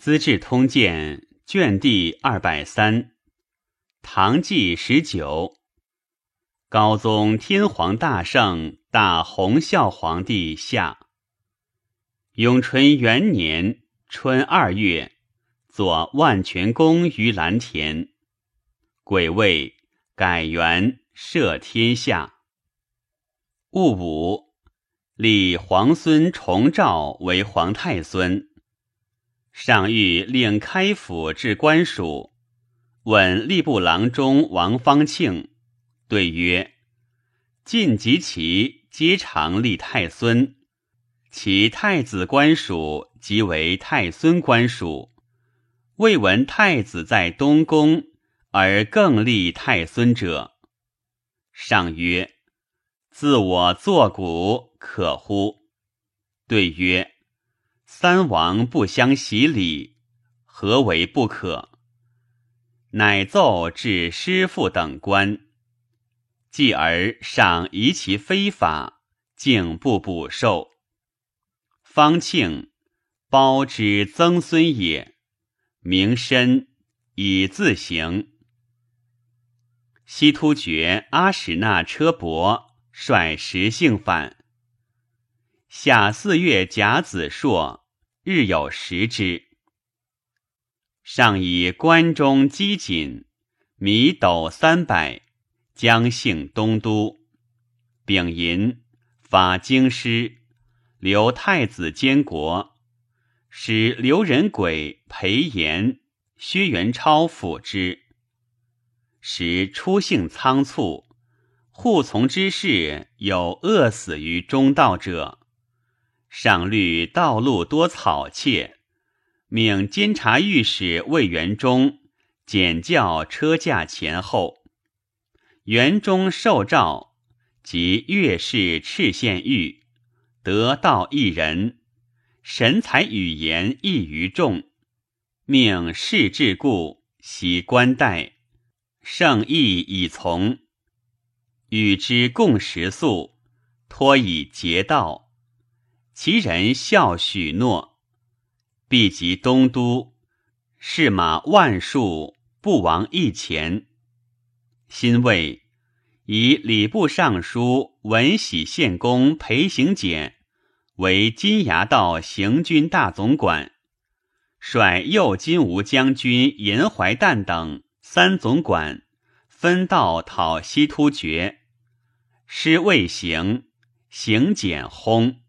资治通鉴》卷第二百三，唐纪十九，高宗天皇大圣大洪孝皇帝下。永淳元年春二月，作万全宫于蓝田。癸未，改元赦天下。戊午，立皇孙重照为皇太孙。上谕令开府至官署，问吏部郎中王方庆，对曰：“晋及其皆常立太孙，其太子官署即为太孙官署，未闻太子在东宫而更立太孙者。”上曰：“自我作古可乎？”对曰。三王不相洗礼，何为不可？乃奏至师父等官，继而上疑其非法，竟不补授。方庆，包之曾孙也，名深，以自行。西突厥阿史那车伯率十姓反。夏四月甲子朔。日有食之，上以关中积锦，米斗三百，将幸东都。丙寅，发京师，留太子监国，使刘仁轨、裴炎、薛元超辅之。时出幸仓促，护从之士有饿死于中道者。上虑道路多草窃，命监察御史魏元忠检校车驾前后。元忠受诏，即越氏赤县狱，得道一人，神采语言异于众，命士至故，袭官带，圣意以从，与之共食宿，托以节道。其人笑许诺，必及东都，士马万数，不亡一钱。新魏以礼部尚书文喜献公裴行俭为金牙道行军大总管，率右金吾将军严怀旦等三总管分道讨西突厥，师未行，行简轰。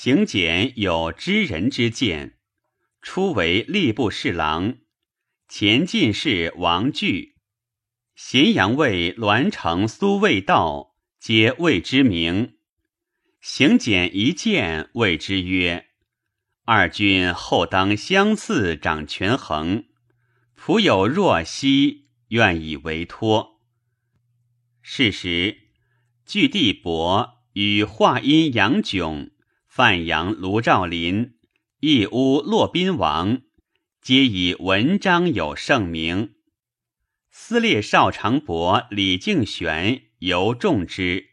行简有知人之见，初为吏部侍郎，前进士王据、咸阳尉栾城苏味道皆谓之名。行简一见，谓之曰：“二君后当相次掌权衡，仆有若息，愿以为托。”是时，据地伯与华阴杨炯。范阳卢照邻、义乌骆宾王，皆以文章有盛名。司列少长伯李敬玄尤重之，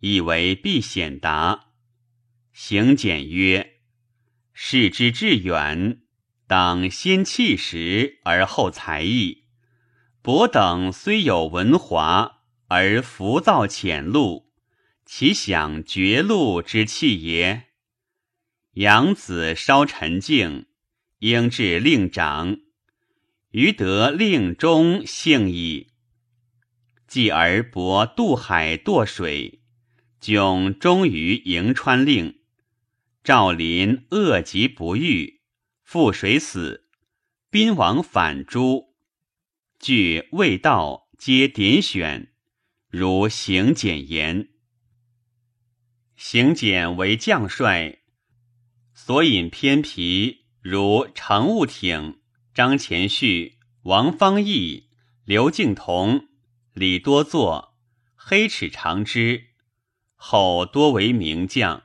以为必显达。行简曰：“事之至远，当先气实而后才艺。伯等虽有文华，而浮躁浅露，其享绝路之气也？”养子稍沉静，应至令长，余得令中幸矣。继而博渡海堕水，迥终于迎川令。赵林恶疾不愈，覆水死。宾王反诛，据未到，皆点选，如行简言。行简为将帅。所引偏皮，如常务挺、张前绪、王方义、刘敬同、李多作、黑齿长之，后多为名将。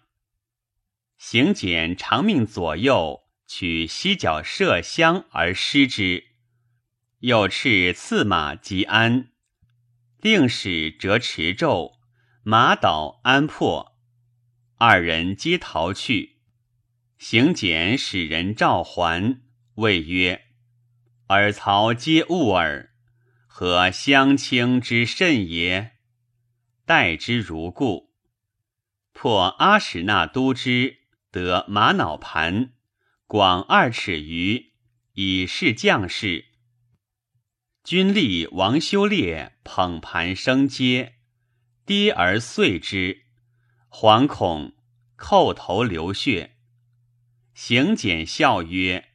行简长命左右取犀角麝香而失之，又斥刺马吉安，令使折持胄，马倒安破，二人皆逃去。行简使人召还，谓曰：“尔曹皆误耳，何相卿之甚也？”待之如故。破阿史那都之，得玛瑙盘，广二尺余，以示将士。军吏王修烈捧盘升阶，跌而碎之，惶恐，叩头流血。行简笑曰：“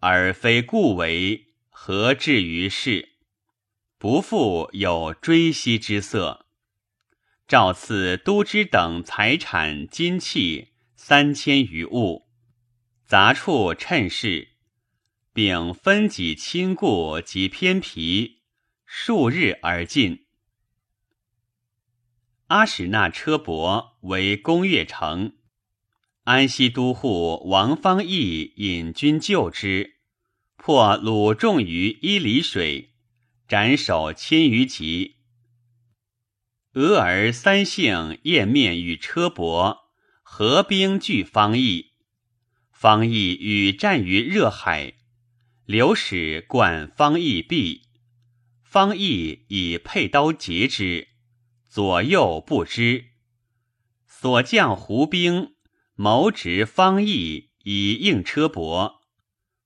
尔非故为，何至于是？不复有追惜之色。”诏赐都知等财产金器三千余物，杂处趁势。并分己亲故及偏僻，数日而尽。阿史那车伯为攻越城，安西都护王方义引军救之，破鲁众于伊犁水，斩首千余级。俄而三姓燕面与车伯合兵拒方义，方义与战于热海。刘使冠方义壁，方义以佩刀截之，左右不知。所将胡兵谋执方义以应车伯，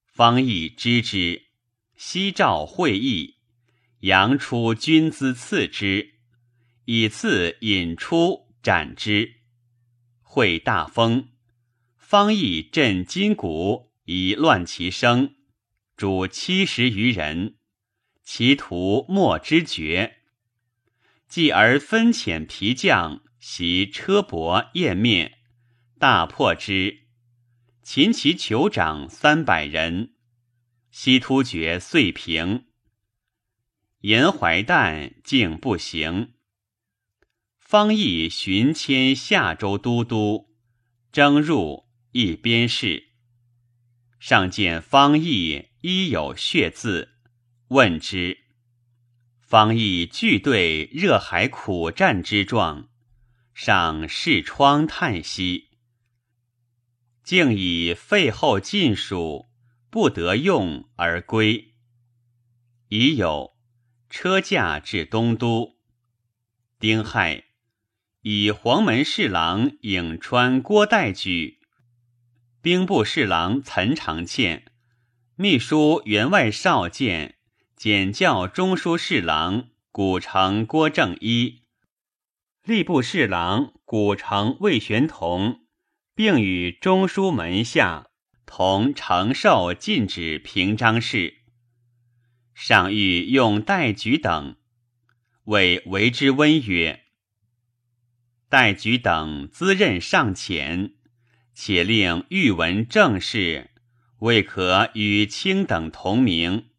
方义知之，夕召会议，扬出军资赐之，以次引出斩之。会大风，方义振筋骨以乱其声。主七十余人，其徒莫之觉。继而分遣皮将袭车帛燕面，大破之。擒其酋长三百人，西突厥遂平。严怀旦竟不行。方义寻迁夏州都督，征入一边事。上见方义。衣有血渍，问之，方义俱对热海苦战之状，上视窗叹息，竟以废后禁属，不得用而归。已有车驾至东都，丁亥，以黄门侍郎颍川郭代举，兵部侍郎岑长倩。秘书员外少监、检校中书侍郎古城郭正一，吏部侍郎古城魏玄同，并与中书门下同承受禁止平章事。上欲用戴举等，谓为之温曰：“戴举等资任尚浅，且令御文正事。”未可与卿等同名。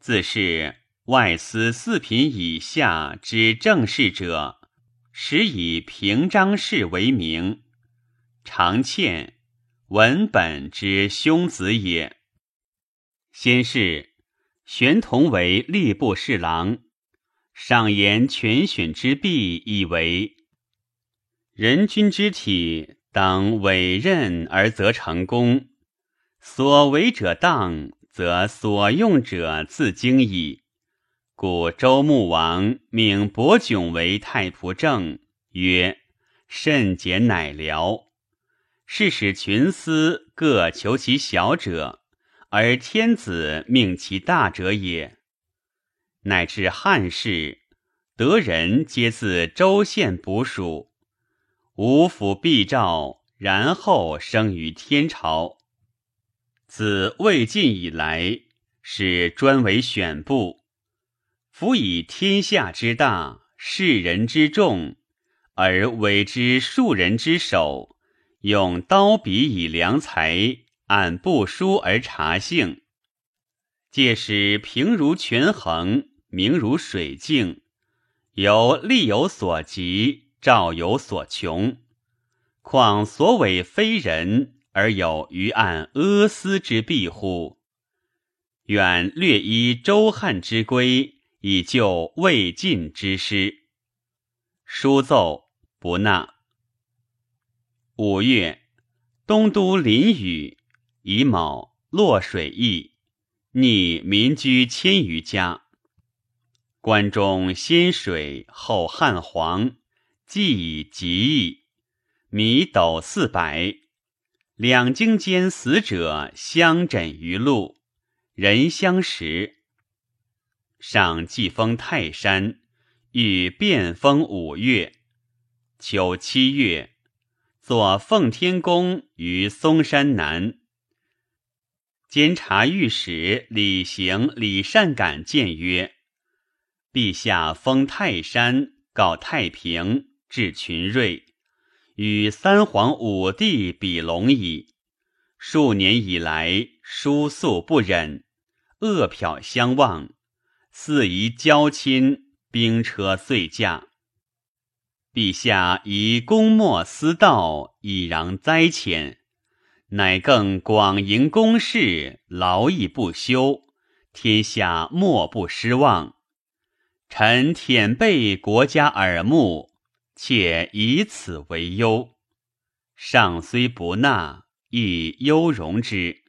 自是外司四品以下之正事者，实以平章事为名。常倩，文本之兄子也。先是，玄同为吏部侍郎，上言全选之弊，以为人君之体，当委任而则成功。所为者当，则所用者自经矣。故周穆王命伯迥为太仆正，曰：“甚简乃辽。”是使群司各求其小者，而天子命其大者也。乃至汉室，得人皆自州县捕属，五府必诏，然后生于天朝。自魏晋以来，是专为选部，夫以天下之大，世人之众，而委之庶人之首，用刀笔以量才，按部书而察性，借使平如权衡，明如水镜，由力有所及，照有所穷，况所委非人。而有余案阿斯之弊乎？远略依周汉之规，以救魏晋之师。书奏不纳。五月，东都临雨，乙卯落水邑，逆民居千余家。关中先水后汉皇，既以极义，米斗四百。两京间死者相枕于路，人相识。上祭封泰山，欲变封五岳。秋七月，作奉天宫于嵩山南。监察御史李行、李善感谏曰：“陛下封泰山，告太平，治群瑞。”与三皇五帝比龙矣。数年以来，疏素不忍，恶殍相望，四夷交亲，兵车遂驾。陛下以公莫私道，以攘灾遣，乃更广营公事，劳役不休，天下莫不失望。臣舔背国家耳目。且以此为忧，上虽不纳，亦忧容之。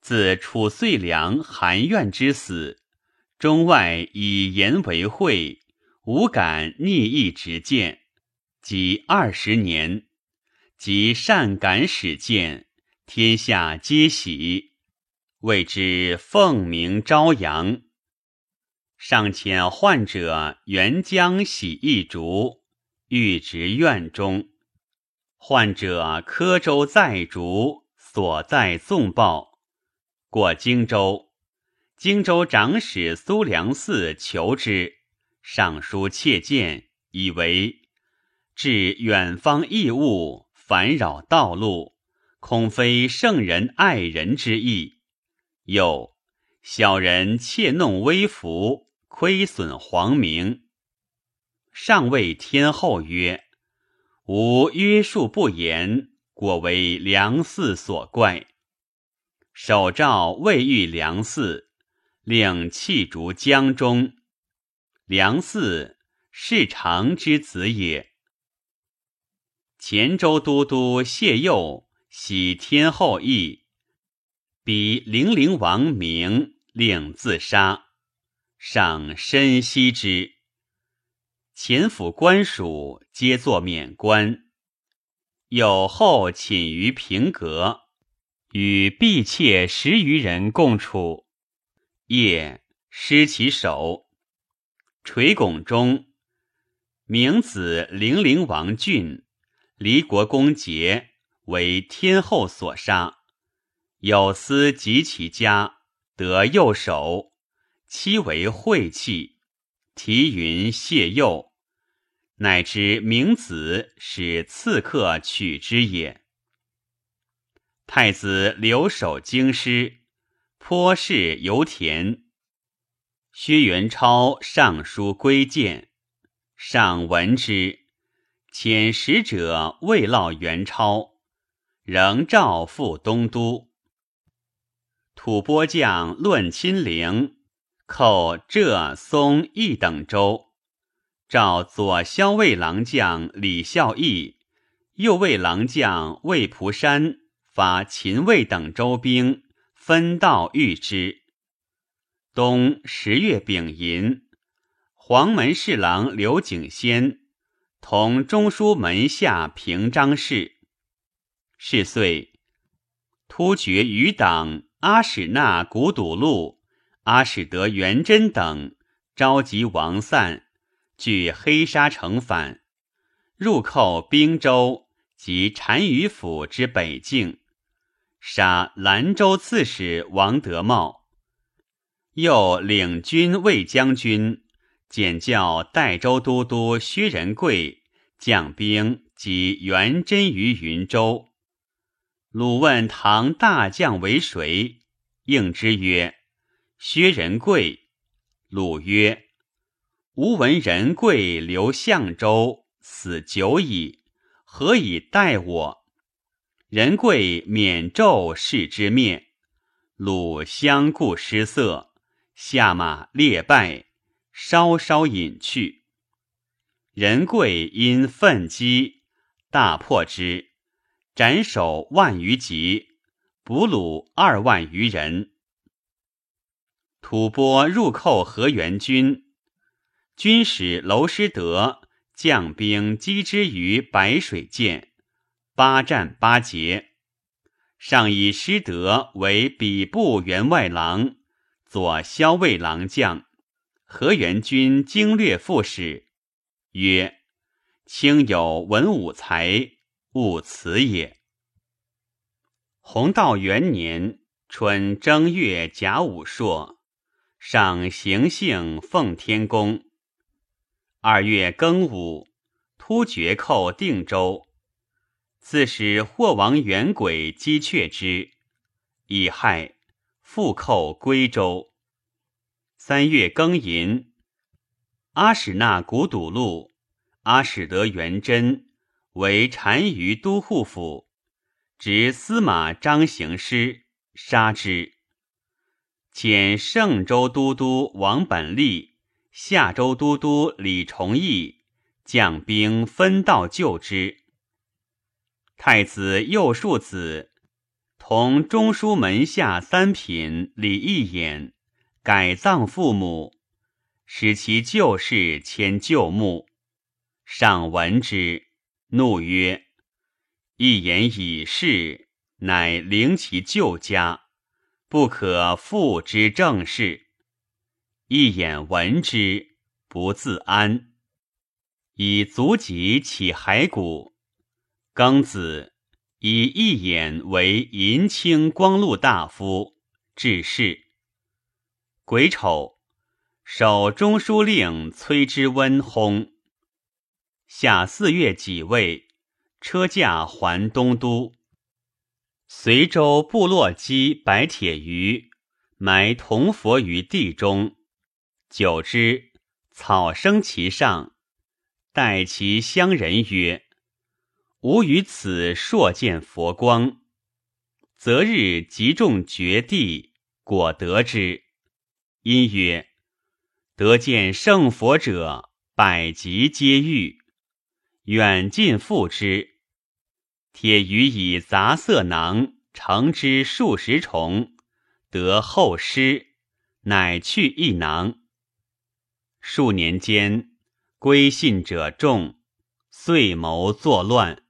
自楚遂良、韩愿之死，中外以言为讳，无敢逆意直谏，即二十年，即善感始见，天下皆喜，谓之凤鸣朝阳。尚遣患者援将洗一竹。欲执院中，患者柯州在竹，所在纵报。过荆州，荆州长史苏良嗣求之，上书切谏，以为至远方异物，烦扰道路，恐非圣人爱人之意。又小人窃弄微服，亏损皇名。上谓天后曰：“吾约束不严，果为梁嗣所怪。”手诏未遇梁嗣，令弃逐江中。梁嗣是长之子也。黔州都督谢佑喜天后意，比零陵王明令自杀，上深惜之。前府官属皆作免官，有后寝于平阁，与婢妾十余人共处。夜失其手，垂拱中，明子零陵王俊、离国公节为天后所杀，有司及其家，得右手，妻为晦气。题云谢佑，乃知明子使刺客取之也。太子留守京师，颇是油田。薛元超上书归谏，上闻之，遣使者慰劳元超，仍召赴东都。吐蕃将论亲陵。寇浙、松、益等州，召左骁卫郎将李孝义、右卫郎将魏蒲山发秦魏等州兵，分道御之。冬十月丙寅，黄门侍郎刘景先同中书门下平章事。是岁，突厥余党阿史那古堵路。阿史德、元贞等召集王散，据黑沙城反，入寇滨州及单于府之北境，杀兰州刺史王德茂，又领军卫将军，简教代州都督薛仁贵将兵及元贞于云州。鲁问唐大将为谁，应之曰。薛仁贵，鲁曰：“吾闻仁贵留相州，死久矣，何以待我？”仁贵免胄视之灭，鲁相顾失色，下马列拜，稍稍隐去。仁贵因愤击，大破之，斩首万余级，俘虏二万余人。吐蕃入寇河源军，军使娄师德将兵击之于白水涧，八战八捷。上以师德为比部员外郎、左骁卫郎将，河源军经略副使，曰：“卿有文武才，勿辞也。”弘道元年春正月甲午朔，上行幸奉天宫。二月庚午，突厥寇定州。自使霍王元轨击却之，以害，复寇归州。三月庚寅，阿史那古堵路，阿史德元贞为单于都护府，执司马张行师，杀之。遣盛州都督王本立、夏州都督李崇义将兵分道救之。太子右庶子同中书门下三品李义演改葬父母，使其旧事迁旧墓。上闻之，怒曰：“一言已逝，乃陵其旧家，不可复之正事。”一眼闻之，不自安，以足疾起骸骨。庚子，以一眼为银青光禄大夫，致仕。癸丑，守中书令崔之温薨。夏四月己未，车驾还东都。随州部落击白铁鱼，埋铜佛于地中。久之，草生其上，待其乡人曰。吾于此朔见佛光，择日集众绝地，果得之。因曰：得见圣佛者，百疾皆愈。远近复之。铁鱼以杂色囊盛之数十重，得后失，乃去一囊。数年间，归信者众，遂谋作乱。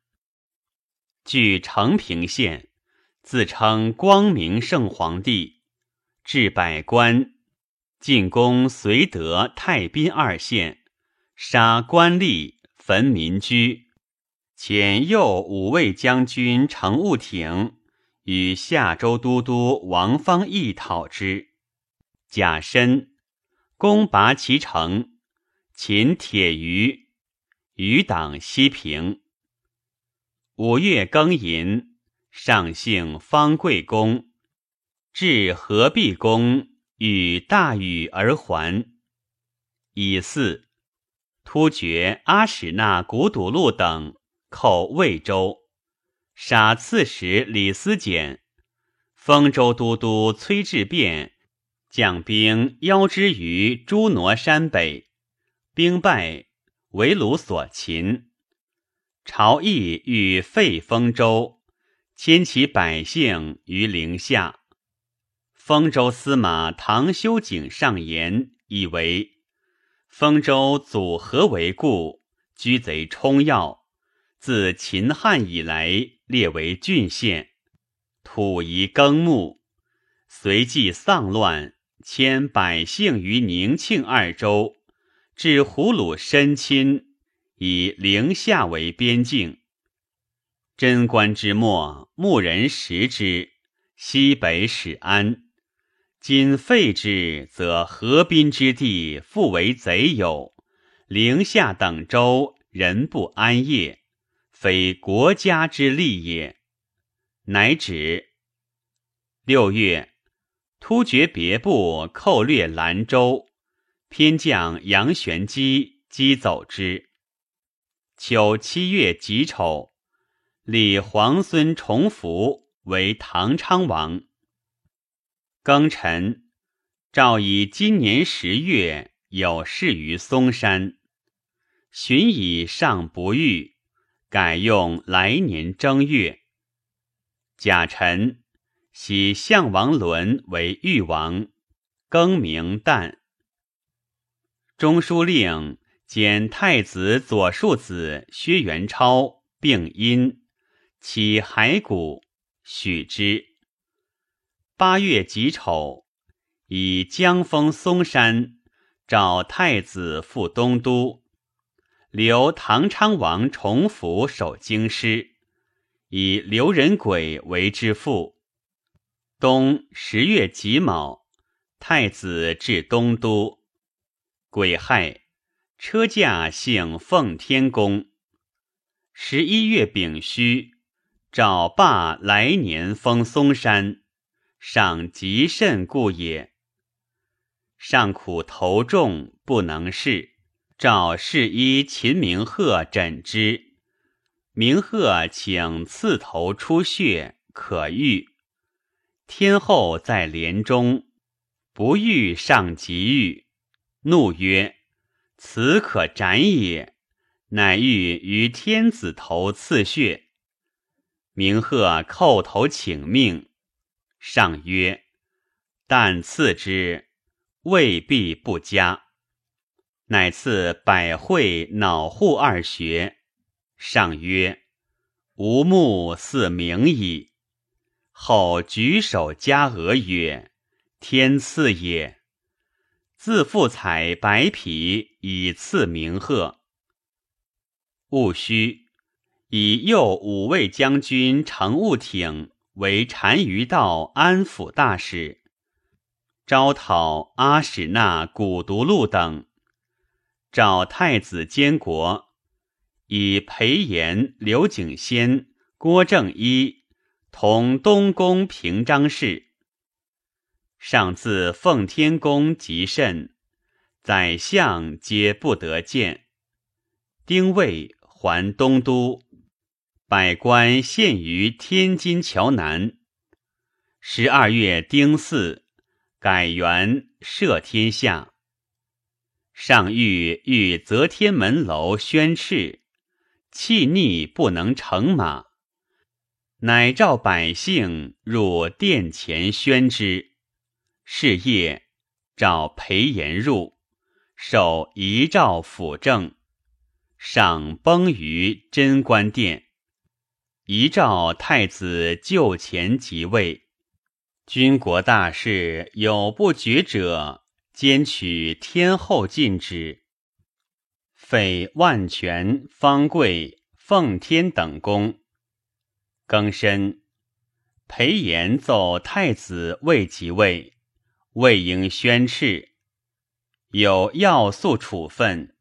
据承平县，自称光明圣皇帝，置百官，进攻绥德、太宾二县，杀官吏，焚民居，遣右五位将军程务挺与夏州都督王方义讨之。甲申，攻拔其城，擒铁鱼，余党西平。五月庚寅，上幸方贵宫，至合璧宫，与大禹而还。乙巳，突厥阿史那古堵路等寇魏州，杀刺史李思简。丰州都督崔志变将兵邀之于朱挪山北，兵败，为虏所擒。朝议欲废丰州，迁其百姓于陵下。丰州司马唐修景上言，以为丰州祖何为故，居贼冲要，自秦汉以来列为郡县，土宜耕牧，随即丧乱，迁百姓于宁庆二州，至胡虏申亲。以陵下为边境，贞观之末，牧人食之，西北始安。今废之，则河滨之地复为贼有，陵下等州人不安业，非国家之利也。乃止。六月，突厥别部寇掠兰州，偏将杨玄基击走之。秋七月己丑，立皇孙重福为唐昌王。庚辰，诏以今年十月有事于嵩山，寻以上不遇，改用来年正月。甲辰，喜项王伦为豫王，更名旦。中书令兼太子左庶子薛元超病因，起骸骨，许之。八月己丑，以江封嵩山，召太子赴东都，留唐昌王重福守京师，以刘仁轨为之父。冬十月己卯，太子至东都。癸亥，车驾幸奉天宫。十一月丙戌，召罢来年封嵩山，赏极甚故也。上苦头重，不能事，召侍医秦明鹤诊之。明鹤请刺头出血，可愈。天后在帘中，不愈上即愈。怒曰：“此可斩也！”乃欲于天子头刺血。明鹤叩头请命。上曰：“但刺之，未必不佳。”乃赐百会、脑户二穴。上曰：“吾目似明矣。”后举手加额曰：“天赐也。”自复采白皮以赐明鹤。戊戌，以右五位将军乘务挺为单于道安抚大使，招讨阿史那、古独禄等，召太子监国，以裴炎、刘景先、郭正一同东宫平章事。上自奉天宫极甚，宰相皆不得见。丁未还东都，百官献于天津桥南。十二月丁巳，改元赦天下。上谕欲择天门楼宣敕，气逆不能乘马，乃召百姓入殿前宣之。是夜，召裴炎入，受遗诏辅政，上崩于贞观殿。遗诏太子就前即位，军国大事有不决者，兼取天后禁止。废万全、方贵、奉天等功。庚申，裴炎奏太子未即位。未应宣敕，有要素处分，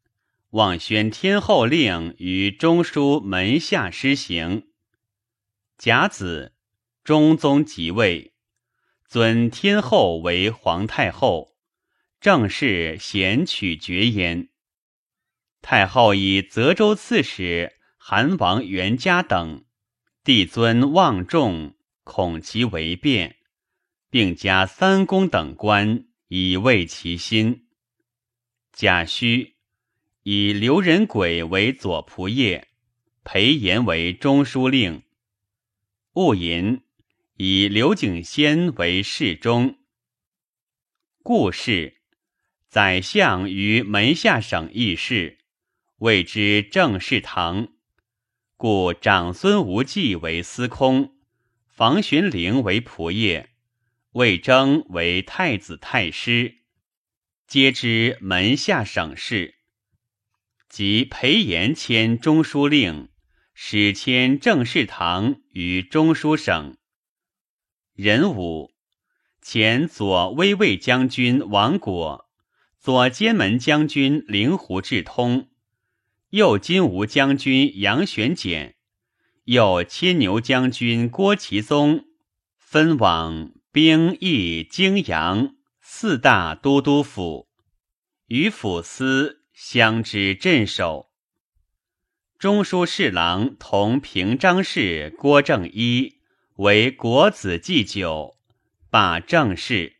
望宣天后令于中书门下施行。甲子，中宗即位，尊天后为皇太后，正式贤取爵焉。太后以泽州刺史韩王元嘉等，帝尊望重，恐其为变。并加三公等官以慰其心。贾诩以刘仁轨为左仆射，裴炎为中书令。戊寅以刘景先为侍中。故事，宰相于门下省议事，谓之正事堂。故长孙无忌为司空，房玄龄为仆射。魏征为太子太师，皆知门下省事。即裴炎迁中书令，始迁政事堂于中书省。壬午，前左威卫将军王果，左监门将军灵狐智通，右金吾将军杨玄简，右牵牛将军郭其宗，分往。兵役泾阳四大都督府，与府司相知镇守。中书侍郎同平章事郭正一为国子祭酒，罢政事。